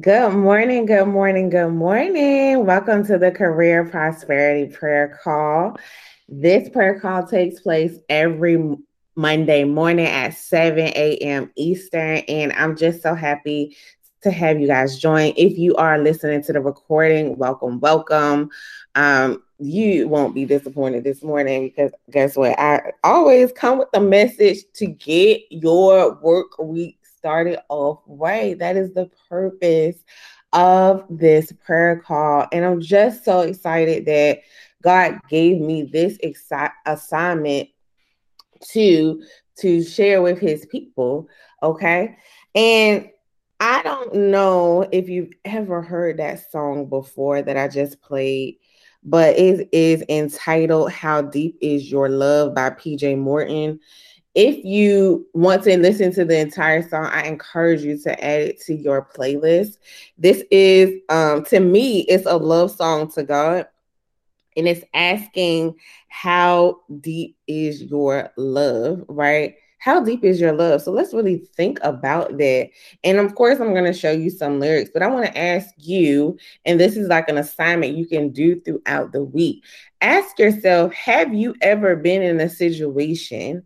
Good morning, good morning, good morning. Welcome to the Career Prosperity Prayer Call. This prayer call takes place every Monday morning at 7 a.m. Eastern, and I'm just so happy to have you guys join. If you are listening to the recording, welcome, welcome. Um, you won't be disappointed this morning because guess what? I always come with a message to get your work week started off right. That is the purpose of this prayer call. And I'm just so excited that God gave me this assignment to to share with his people, okay? And I don't know if you've ever heard that song before that I just played, but it is entitled How Deep Is Your Love by PJ Morton if you want to listen to the entire song, I encourage you to add it to your playlist. This is, um, to me, it's a love song to God. And it's asking, How deep is your love? Right? How deep is your love? So let's really think about that. And of course, I'm going to show you some lyrics, but I want to ask you, and this is like an assignment you can do throughout the week. Ask yourself, have you ever been in a situation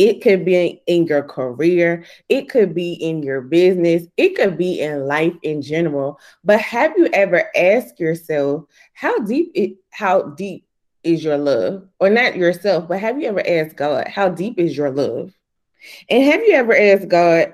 it could be in your career, it could be in your business, it could be in life in general. But have you ever asked yourself how deep it how deep is your love? Or not yourself, but have you ever asked God, how deep is your love? And have you ever asked God,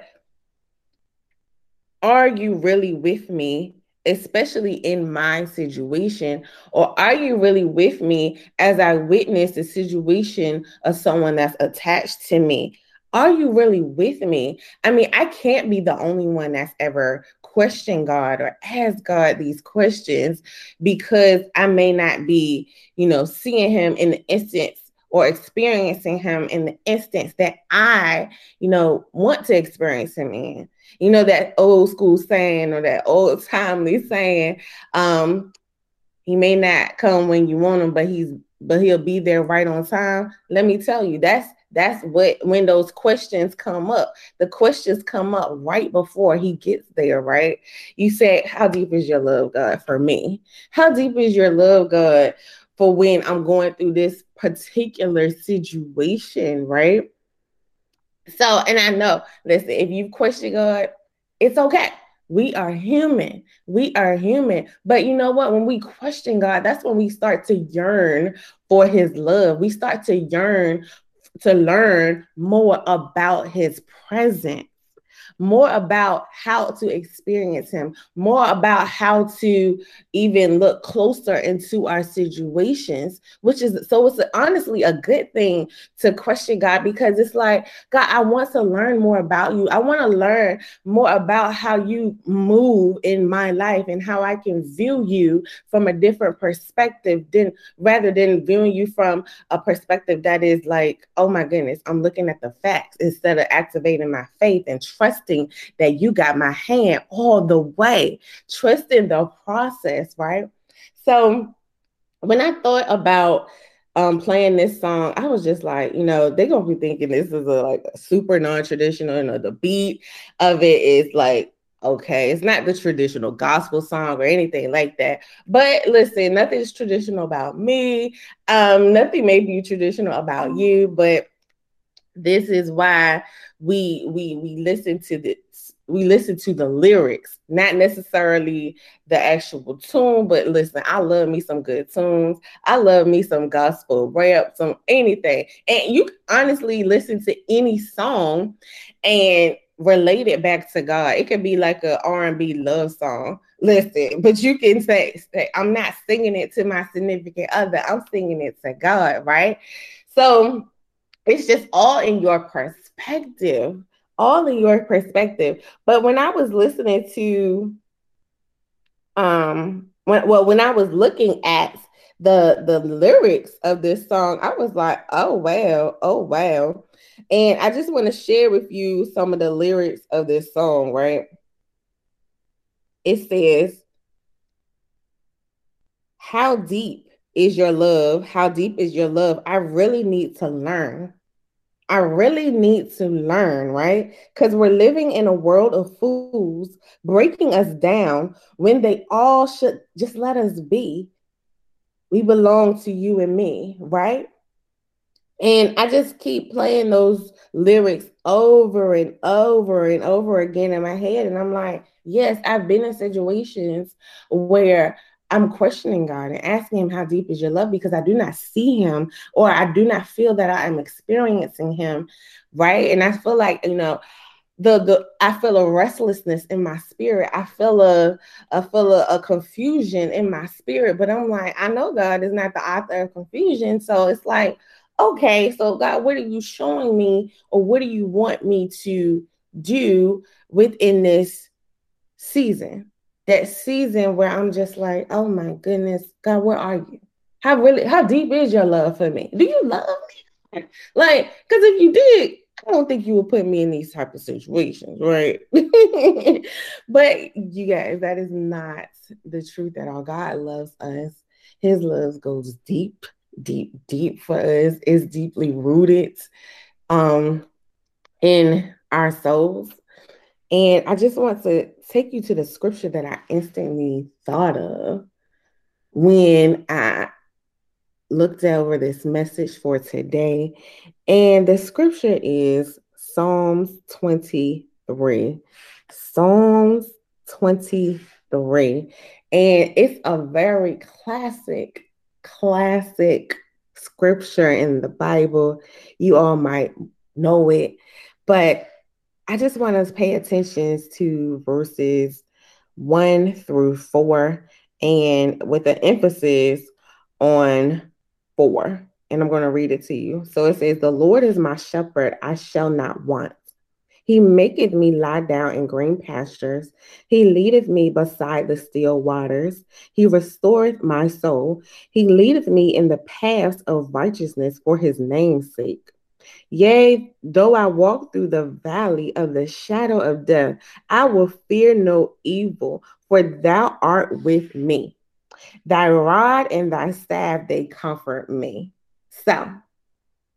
are you really with me especially in my situation? Or are you really with me as I witness the situation of someone that's attached to me? Are you really with me? I mean, I can't be the only one that's ever questioned God or asked God these questions because I may not be, you know, seeing Him in the instance or experiencing him in the instance that I, you know, want to experience him in. You know, that old school saying or that old timely saying, um, he may not come when you want him, but he's but he'll be there right on time. Let me tell you, that's that's what when those questions come up. The questions come up right before he gets there, right? You said, How deep is your love, God, for me? How deep is your love, God, for when I'm going through this particular situation, right? So, and I know, listen, if you question God, it's okay. We are human. We are human. But you know what? When we question God, that's when we start to yearn for his love. We start to yearn to learn more about his presence more about how to experience Him, more about how to even look closer into our situations, which is so it's honestly a good thing to question God because it's like, God, I want to learn more about you. I want to learn more about how you move in my life and how I can view you from a different perspective than rather than viewing you from a perspective that is like, oh my goodness, I'm looking at the facts instead of activating my faith and trusting trusting that you got my hand all the way, trusting the process, right? So when I thought about um, playing this song, I was just like, you know, they're gonna be thinking this is a like a super non-traditional, and the beat of it is like okay it's not the traditional gospel song or anything like that but listen nothing's traditional about me um nothing may be traditional about you but this is why we we we listen to the we listen to the lyrics, not necessarily the actual tune, but listen, I love me some good tunes. I love me some gospel rap, some anything. And you honestly listen to any song and relate it back to God. It could be like a R&B love song. Listen, but you can say, say I'm not singing it to my significant other. I'm singing it to God, right? So it's just all in your perspective, all in your perspective. But when I was listening to, um, when well, when I was looking at the the lyrics of this song, I was like, oh wow, oh wow. And I just want to share with you some of the lyrics of this song, right? It says, How deep is your love? How deep is your love? I really need to learn I really need to learn, right? Because we're living in a world of fools breaking us down when they all should just let us be. We belong to you and me, right? And I just keep playing those lyrics over and over and over again in my head. And I'm like, yes, I've been in situations where I'm questioning God and asking Him, How deep is your love? Because I do not see Him or I do not feel that I am experiencing Him, right? And I feel like, you know, the the I feel a restlessness in my spirit. I feel a I feel a, a, confusion in my spirit. But I'm like, I know God is not the author of confusion. So it's like, okay, so God, what are you showing me, or what do you want me to do within this season? That season where I'm just like, oh my goodness, God, where are you? How really, how deep is your love for me? Do you love me? Like, because if you did, I don't think you would put me in these type of situations, right? but you guys, that is not the truth at all. God loves us. His love goes deep, deep, deep for us. It's deeply rooted um in our souls. And I just want to take you to the scripture that I instantly thought of when I looked over this message for today. And the scripture is Psalms 23. Psalms 23. And it's a very classic, classic scripture in the Bible. You all might know it, but I just want us to pay attention to verses one through four and with an emphasis on four. And I'm going to read it to you. So it says, The Lord is my shepherd, I shall not want. He maketh me lie down in green pastures. He leadeth me beside the still waters. He restoreth my soul. He leadeth me in the paths of righteousness for his name's sake. Yea, though I walk through the valley of the shadow of death, I will fear no evil, for thou art with me. Thy rod and thy staff, they comfort me. So,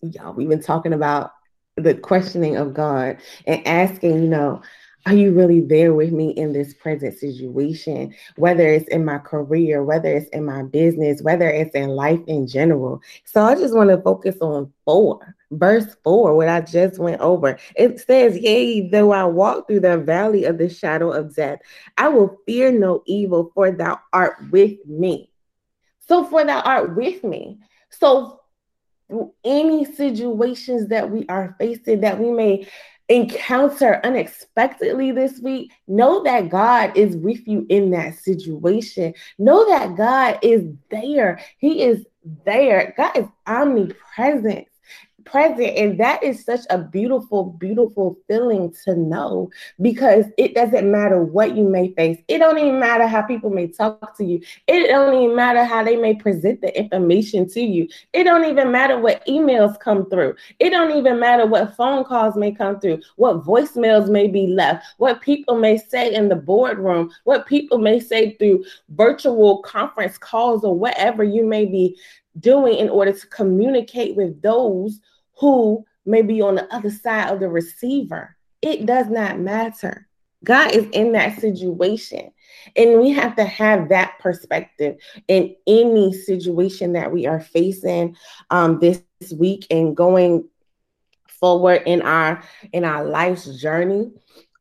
y'all, we've been talking about the questioning of God and asking, you know, are you really there with me in this present situation? Whether it's in my career, whether it's in my business, whether it's in life in general. So I just want to focus on four, verse four, what I just went over. It says, Yea, though I walk through the valley of the shadow of death, I will fear no evil, for thou art with me. So, for thou art with me. So, any situations that we are facing that we may encounter unexpectedly this week, know that God is with you in that situation. Know that God is there. He is there. God is omnipresent present. And that is such a beautiful, beautiful feeling to know because it doesn't matter what you may face. It don't even matter how people may talk to you. It don't even matter how they may present the information to you. It don't even matter what emails come through. It don't even matter what phone calls may come through, what voicemails may be left, what people may say in the boardroom, what people may say through virtual conference calls or whatever you may be doing in order to communicate with those who may be on the other side of the receiver. It does not matter. God is in that situation. And we have to have that perspective in any situation that we are facing um, this week and going forward in our in our life's journey.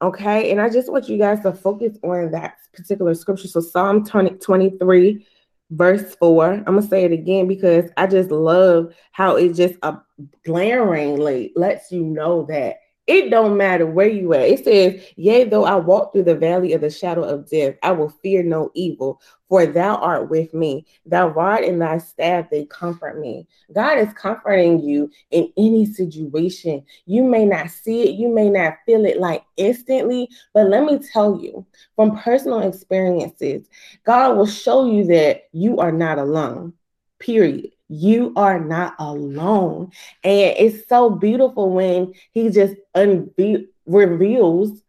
Okay. And I just want you guys to focus on that particular scripture. So Psalm 20, 23 verse 4 i'm gonna say it again because i just love how it just uh, glaringly lets you know that it don't matter where you at. It says, Yea, though I walk through the valley of the shadow of death, I will fear no evil, for thou art with me. Thy rod and thy staff, they comfort me. God is comforting you in any situation. You may not see it, you may not feel it like instantly, but let me tell you from personal experiences, God will show you that you are not alone, period you are not alone. And it's so beautiful when he just unve- reveals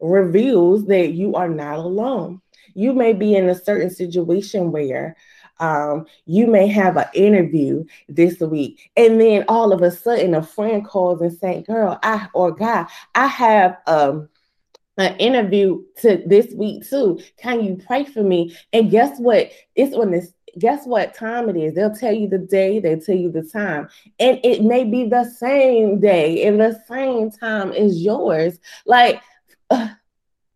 reveals that you are not alone. You may be in a certain situation where um, you may have an interview this week, and then all of a sudden a friend calls and say, "Girl, I or guy, I have um." an interview to this week too. Can you pray for me? And guess what? It's on this. Guess what time it is? They'll tell you the day, they tell you the time, and it may be the same day and the same time as yours. Like uh,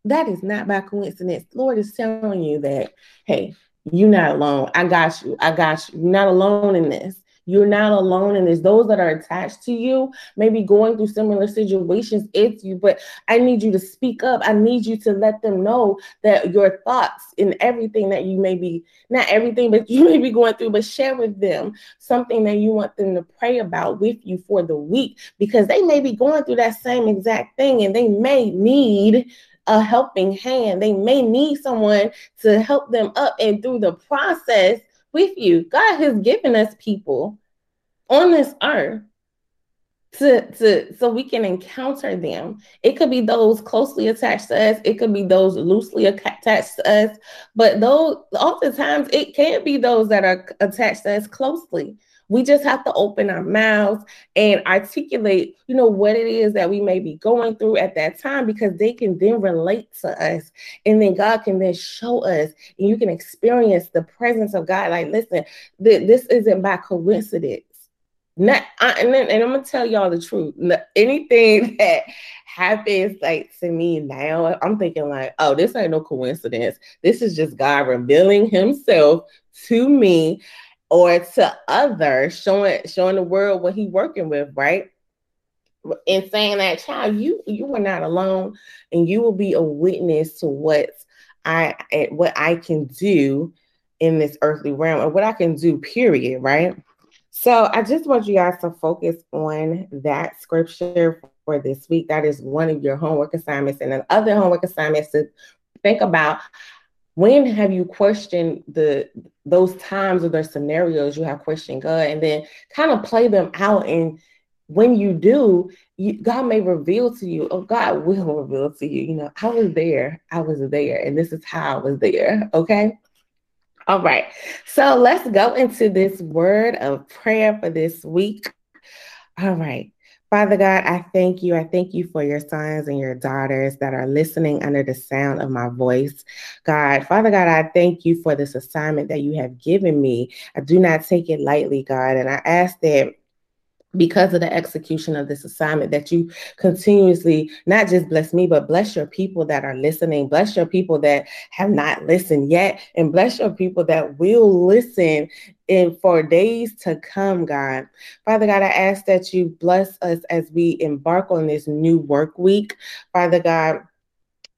that is not by coincidence. Lord is telling you that, hey, you're not alone. I got you. I got you. You're not alone in this. You're not alone in this. Those that are attached to you may be going through similar situations It's you, but I need you to speak up. I need you to let them know that your thoughts and everything that you may be, not everything, but you may be going through, but share with them something that you want them to pray about with you for the week because they may be going through that same exact thing and they may need a helping hand. They may need someone to help them up and through the process with you. God has given us people on this earth to, to so we can encounter them. It could be those closely attached to us, it could be those loosely attached to us, but those oftentimes it can be those that are attached to us closely. We just have to open our mouths and articulate, you know, what it is that we may be going through at that time because they can then relate to us. And then God can then show us and you can experience the presence of God. Like, listen, th- this isn't by coincidence. Not, I, and, then, and I'm gonna tell y'all the truth. Anything that happens like to me now, I'm thinking like, oh, this ain't no coincidence. This is just God revealing Himself to me or to others, showing showing the world what He's working with, right? And saying that, child, you you were not alone, and you will be a witness to what I what I can do in this earthly realm, or what I can do. Period. Right. So I just want you guys to focus on that scripture for this week. That is one of your homework assignments. And then other homework assignments to think about when have you questioned the those times or those scenarios you have questioned God and then kind of play them out and when you do, you, God may reveal to you, oh, God will reveal to you, you know, I was there, I was there, and this is how I was there. Okay. All right. So let's go into this word of prayer for this week. All right. Father God, I thank you. I thank you for your sons and your daughters that are listening under the sound of my voice. God, Father God, I thank you for this assignment that you have given me. I do not take it lightly, God. And I ask that because of the execution of this assignment that you continuously not just bless me but bless your people that are listening bless your people that have not listened yet and bless your people that will listen in for days to come god. Father god i ask that you bless us as we embark on this new work week. Father god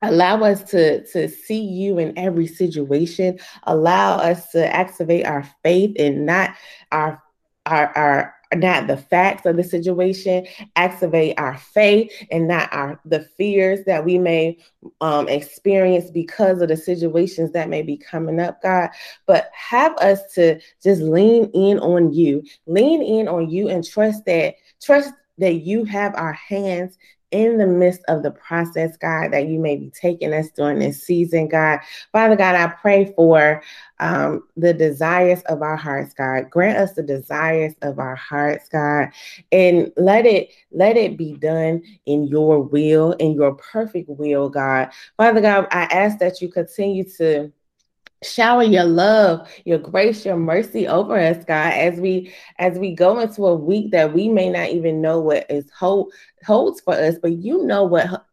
allow us to to see you in every situation. Allow us to activate our faith and not our our our not the facts of the situation activate our faith and not our the fears that we may um, experience because of the situations that may be coming up god. But have us to just lean in on you. Lean in on you and trust that trust that you have our hands in the midst of the process, God, that you may be taking us during this season, God. Father God, I pray for um, the desires of our hearts, God. Grant us the desires of our hearts, God, and let it let it be done in your will, in your perfect will, God. Father God, I ask that you continue to shower your love your grace your mercy over us god as we as we go into a week that we may not even know what is hold, holds for us but you know what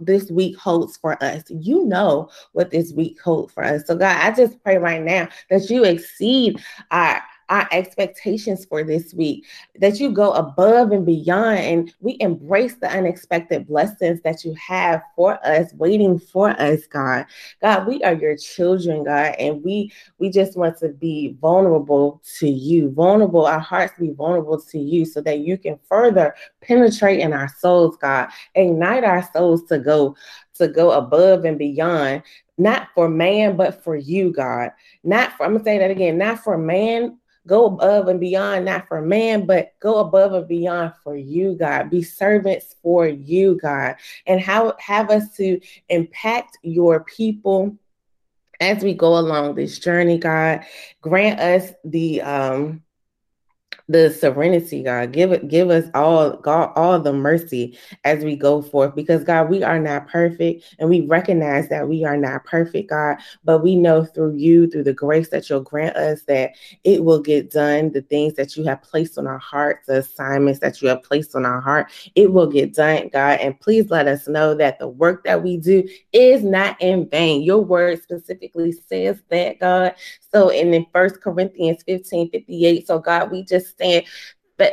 this week holds for us. You know what this week holds for us. So, God, I just pray right now that you exceed our our expectations for this week, that you go above and beyond and we embrace the unexpected blessings that you have for us, waiting for us, God. God, we are your children, God, and we we just want to be vulnerable to you, vulnerable, our hearts be vulnerable to you so that you can further penetrate in our souls, God. Ignite our souls to go to go above and beyond not for man, but for you, God. Not for, I'm gonna say that again, not for man, go above and beyond, not for man, but go above and beyond for you, God. Be servants for you, God, and how have us to impact your people as we go along this journey, God, grant us the um the serenity, God. Give it, give us all, God, all the mercy as we go forth. Because God, we are not perfect, and we recognize that we are not perfect, God. But we know through you, through the grace that you'll grant us, that it will get done. The things that you have placed on our hearts, the assignments that you have placed on our heart, it will get done, God. And please let us know that the work that we do is not in vain. Your word specifically says that, God. So in the First Corinthians 15, 58, so God, we just stand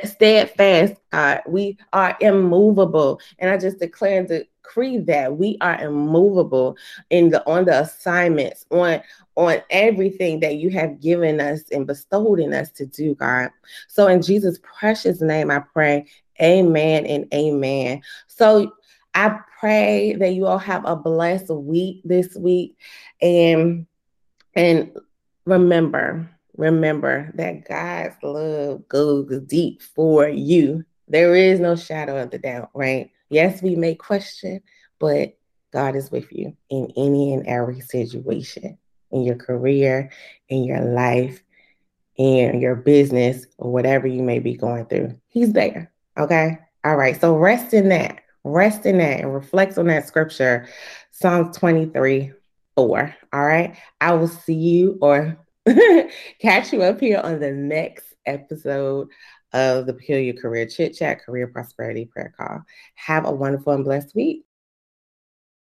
steadfast, God. We are immovable. And I just declare and decree that we are immovable in the on the assignments, on on everything that you have given us and bestowed in us to do, God. So in Jesus' precious name, I pray. Amen and amen. So I pray that you all have a blessed week this week. And and remember, remember that God's love goes deep for you. There is no shadow of the doubt, right? Yes, we may question, but God is with you in any and every situation, in your career, in your life, in your business, or whatever you may be going through. He's there. Okay. All right. So rest in that. Rest in that and reflect on that scripture, Psalms 23 4. All right. I will see you or catch you up here on the next episode of the Peculiar Career Chit Chat Career Prosperity Prayer Call. Have a wonderful and blessed week.